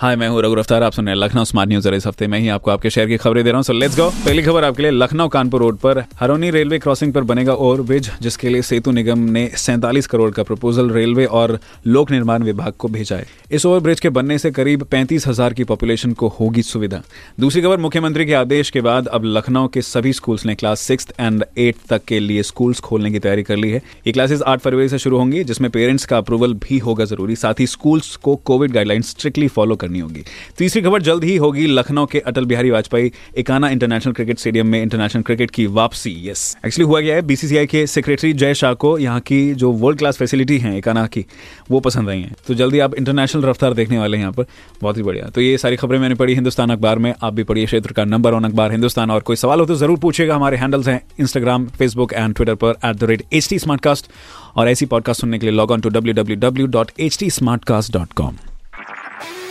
हाय मैं हूँ रघु रफ्तार, आप सुन रहे हैं लखनऊ स्मार्ट न्यूज़ इस हफ़्ते में ही आपको आपके शहर की खबरें दे रहा हूँ। सो लेट्स गो पहली खबर आपके लिए, लखनऊ कानपुर रोड पर हरोनी रेलवे क्रॉसिंग पर बनेगा ओवर ब्रिज, जिसके लिए सेतु निगम ने सैंतालीस करोड़ का प्रपोजल रेलवे और लोक निर्माण विभाग को भेजा है। इस ओवर ब्रिज के बनने से करीब पैंतीस हज़ार की पॉपुलेशन को होगी सुविधा। दूसरी खबर, मुख्यमंत्री के आदेश के बाद अब लखनऊ के सभी स्कूल्स ने क्लास सिक्स एंड एट तक के लिए स्कूल्स खोलने की तैयारी कर ली है। ये क्लासेस आठ फरवरी से शुरू होंगी, जिसमें पेरेंट्स का अप्रूवल भी होगा ज़रूरी। साथ ही स्कूल्स को कोविड गाइडलाइन स्ट्रिक्टली फॉलो करनी होगी। तीसरी खबर जल्द ही होगी लखनऊ के Atal Bihari Vajpayee Ekana international cricket stadium में इंटरनेशनल क्रिकेट की वापसी, यस। एक्चुअली हुआ गया है? बीसीसीआई के सेक्रेटरी जय शाह को यहाँ की जो वर्ल्ड क्लास फैसिलिटी है एकाना की, वो पसंद आई है। तो जल्दी आप इंटरनेशनल रफ्तार देखने वाले हैं यहाँ पर। बहुत ही बढ़िया। तो ये सारी खबरें मैंने पढ़ी हिंदुस्तान अखबार में। आप भी पढ़िए क्षेत्र का नंबर वन अखबार हिंदुस्तान। और कोई सवाल हो तो ज़रूर पूछेगा हमारे हैंडल्स हैं इंस्टाग्राम फेसबुक एंड ट्विटर पर at the rate H T और ऐसी पॉडकास्ट सुनने के लिए log on to W W W dot H T com